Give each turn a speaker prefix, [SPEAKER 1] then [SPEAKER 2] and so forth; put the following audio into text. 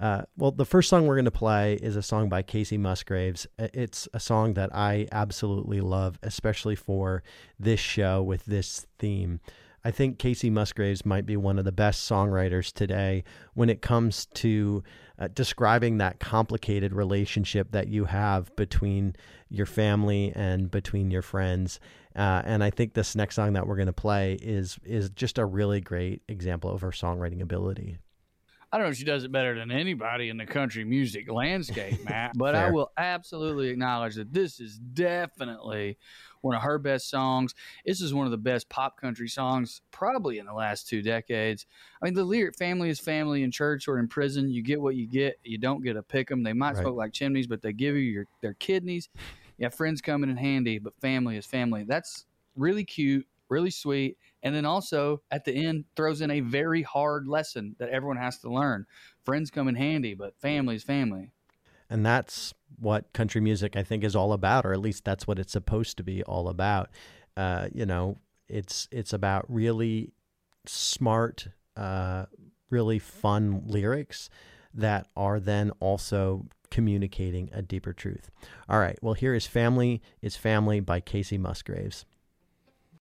[SPEAKER 1] Uh, well, the first song we're going to play is a song by Kacey Musgraves. It's a song that I absolutely love, especially for this show with this theme. I think Kacey Musgraves might be one of the best songwriters today when it comes to uh, describing that complicated relationship that you have between your family and between your friends. Uh, and I think this next song that we're going to play is is just a really great example of her songwriting ability.
[SPEAKER 2] I don't know if she does it better than anybody in the country music landscape, Matt, but I will absolutely acknowledge that this is definitely one of her best songs. This is one of the best pop country songs probably in the last two decades. I mean, the lyric "family is family in church or in prison. You get what you get. You don't get to pick them. They might right. smoke like chimneys, but they give you your their kidneys. Yeah, friends coming in handy, but family is family. That's really cute, really sweet and then also at the end throws in a very hard lesson that everyone has to learn. Friends come in handy, but family is family.
[SPEAKER 1] And that's what country music I think is all about, or at least that's what it's supposed to be all about. Uh, you know, it's it's about really smart, uh, really fun lyrics that are then also communicating a deeper truth. All right, well, here is Family is Family by Kacey Musgraves.